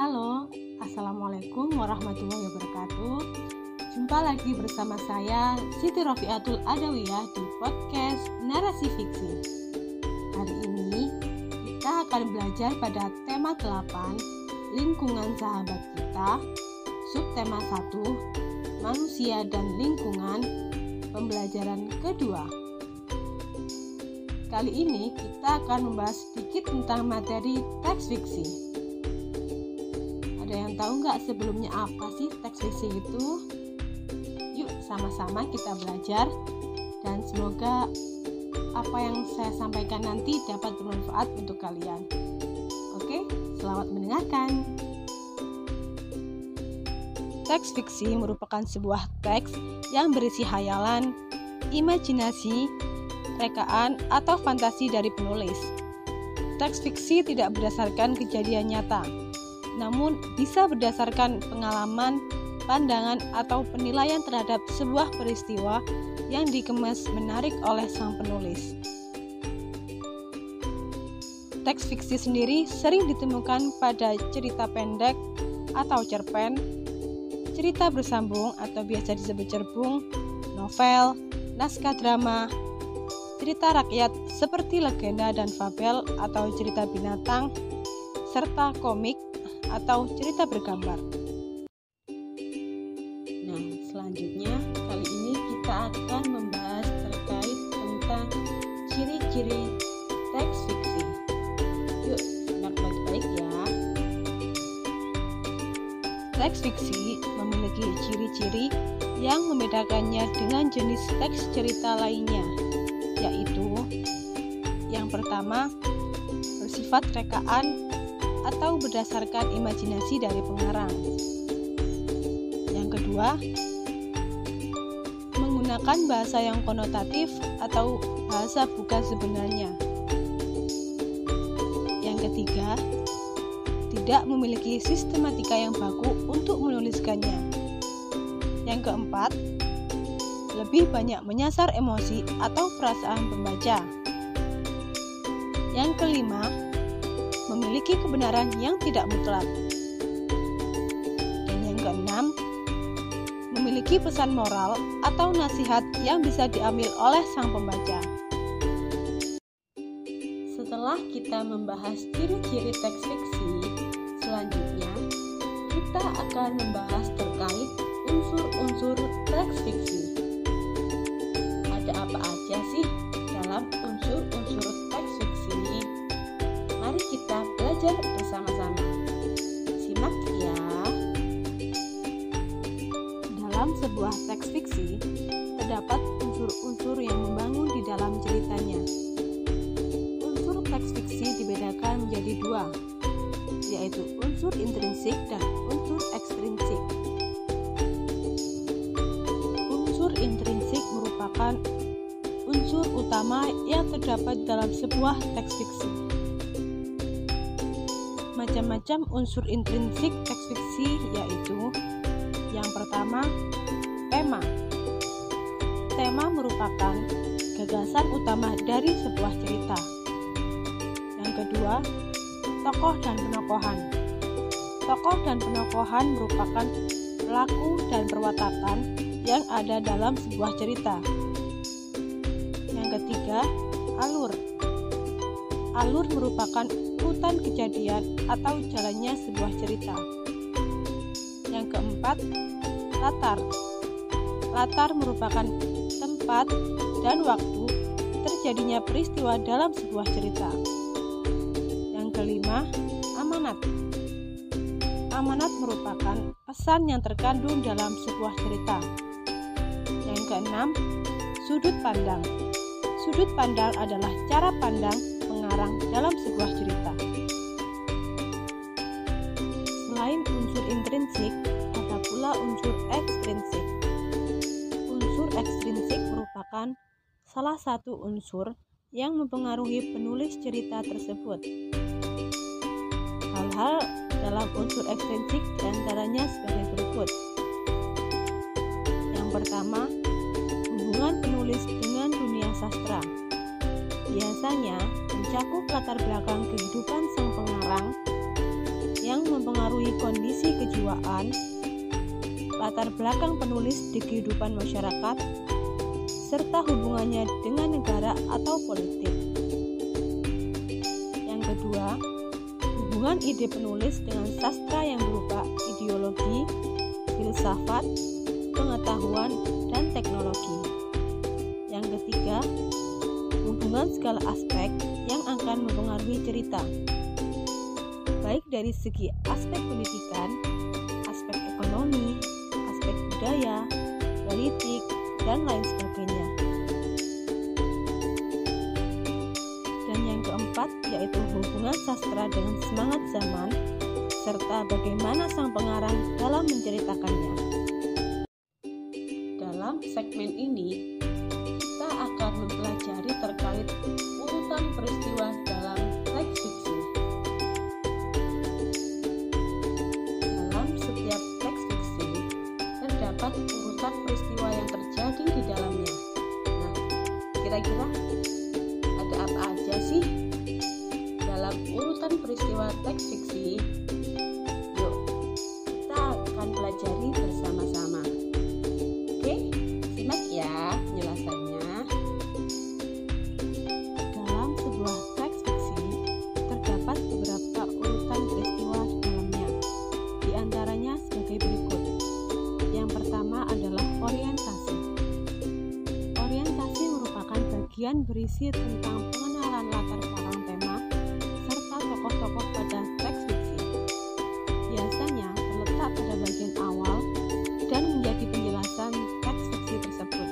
Halo, Assalamualaikum warahmatullahi wabarakatuh. Jumpa lagi bersama saya Siti Rofiatul Adawiyah di podcast Narasi Fiksi. Hari ini kita akan belajar pada tema 8 Lingkungan sahabat kita. Subtema 1 Manusia dan lingkungan. Pembelajaran kedua. Kali ini kita akan membahas sedikit tentang materi teks fiksi. Ada yang tahu nggak sebelumnya apa sih teks fiksi itu? Yuk sama-sama kita belajar dan semoga apa yang saya sampaikan nanti dapat bermanfaat untuk kalian. Oke, selamat mendengarkan. Teks fiksi merupakan sebuah teks yang berisi hayalan, imajinasi, rekaan, atau fantasi dari penulis. Teks fiksi tidak berdasarkan kejadian nyata, namun bisa berdasarkan pengalaman, pandangan, atau penilaian terhadap sebuah peristiwa yang dikemas menarik oleh sang penulis. Teks fiksi sendiri sering ditemukan pada cerita pendek atau cerpen, cerita bersambung atau biasa disebut cerbung, novel, naskah drama, cerita rakyat seperti legenda dan fabel atau cerita binatang, serta komik atau cerita bergambar. Nah, selanjutnya kali ini kita akan membahas terkait tentang ciri-ciri teks fiksi. Yuk, simak baik-baik ya. Teks fiksi memiliki ciri-ciri yang membedakannya dengan jenis teks cerita lainnya yaitu yang pertama bersifat rekaan atau berdasarkan imajinasi dari pengarang. Yang kedua, menggunakan bahasa yang konotatif atau bahasa bukan sebenarnya. Yang ketiga, tidak memiliki sistematika yang baku untuk menuliskannya. Yang keempat, lebih banyak menyasar emosi atau perasaan pembaca. Yang kelima, memiliki kebenaran yang tidak mutlak. Dan yang keenam, memiliki pesan moral atau nasihat yang bisa diambil oleh sang pembaca. Setelah kita membahas ciri-ciri teks fiksi, selanjutnya kita akan membahas terkait unsur-unsur teks fiksi sebuah teks fiksi, terdapat unsur-unsur yang membangun di dalam ceritanya. Unsur teks fiksi dibedakan menjadi dua, yaitu unsur intrinsik dan unsur ekstrinsik. Unsur intrinsik merupakan unsur utama yang terdapat dalam sebuah teks fiksi. Macam-macam unsur intrinsik teks fiksi yaitu yang pertama, tema. Tema merupakan gagasan utama dari sebuah cerita. Yang kedua, tokoh dan penokohan. Tokoh dan penokohan merupakan pelaku dan perwatakan yang ada dalam sebuah cerita ketiga, alur. Alur merupakan urutan kejadian atau jalannya sebuah cerita. Yang keempat, latar. Latar merupakan tempat dan waktu terjadinya peristiwa dalam sebuah cerita. Yang kelima, amanat. Amanat merupakan pesan yang terkandung dalam sebuah cerita. Yang keenam, sudut pandang. Sudut pandang adalah cara pandang pengarang dalam sebuah cerita. Selain unsur intrinsik, ada pula unsur ekstrinsik. Merupakan salah satu unsur yang mempengaruhi penulis cerita tersebut. Hal-hal dalam unsur ekstrinsik di antaranya sebagai berikut. Yang pertama, hubungan penulis dengan dunia sastra. Biasanya mencakup latar belakang kehidupan sang pengarang yang mempengaruhi kondisi kejiwaan, latar belakang penulis di kehidupan masyarakat, serta hubungannya dengan negara atau politik. Yang kedua, hubungan ide penulis dengan sastra yang berupa ideologi, filsafat, pengetahuan, dan teknologi. Yang ketiga, hubungan segala aspek yang akan mempengaruhi cerita baik dari segi aspek pendidikan, aspek ekonomi, aspek budaya, politik, dan lain sebagainya. Dan yang keempat yaitu hubungan sastra dengan semangat zaman serta bagaimana sang pengarang dalam menceritakannya. Dalam segmen ini, terdapat urutan peristiwa yang terjadi di dalamnya. Nah, kira-kira ada apa aja sih dalam urutan peristiwa teks fiksi? Bagian berisi tentang pengenalan latar belakang tema serta tokoh-tokoh pada teks fiksi. Biasanya terletak pada bagian awal dan menjadi penjelasan teks fiksi tersebut.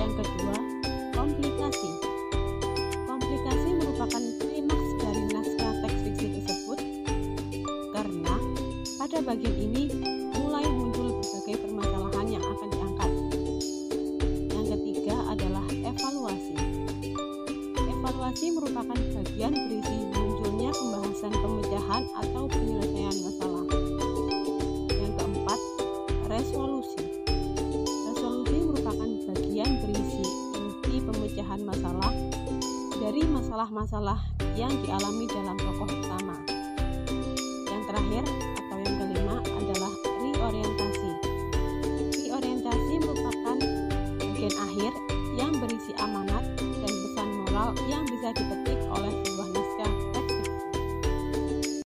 Yang kedua, komplikasi. Komplikasi merupakan klimaks dari naskah teks fiksi tersebut karena pada bagian ini mulai muncul berbagai permasalahan Evaluasi merupakan bagian berisi munculnya pembahasan pemecahan atau penyelesaian masalah. Yang keempat, resolusi. Resolusi merupakan bagian berisi inti pemecahan masalah dari masalah-masalah yang dialami dalam tokoh utama.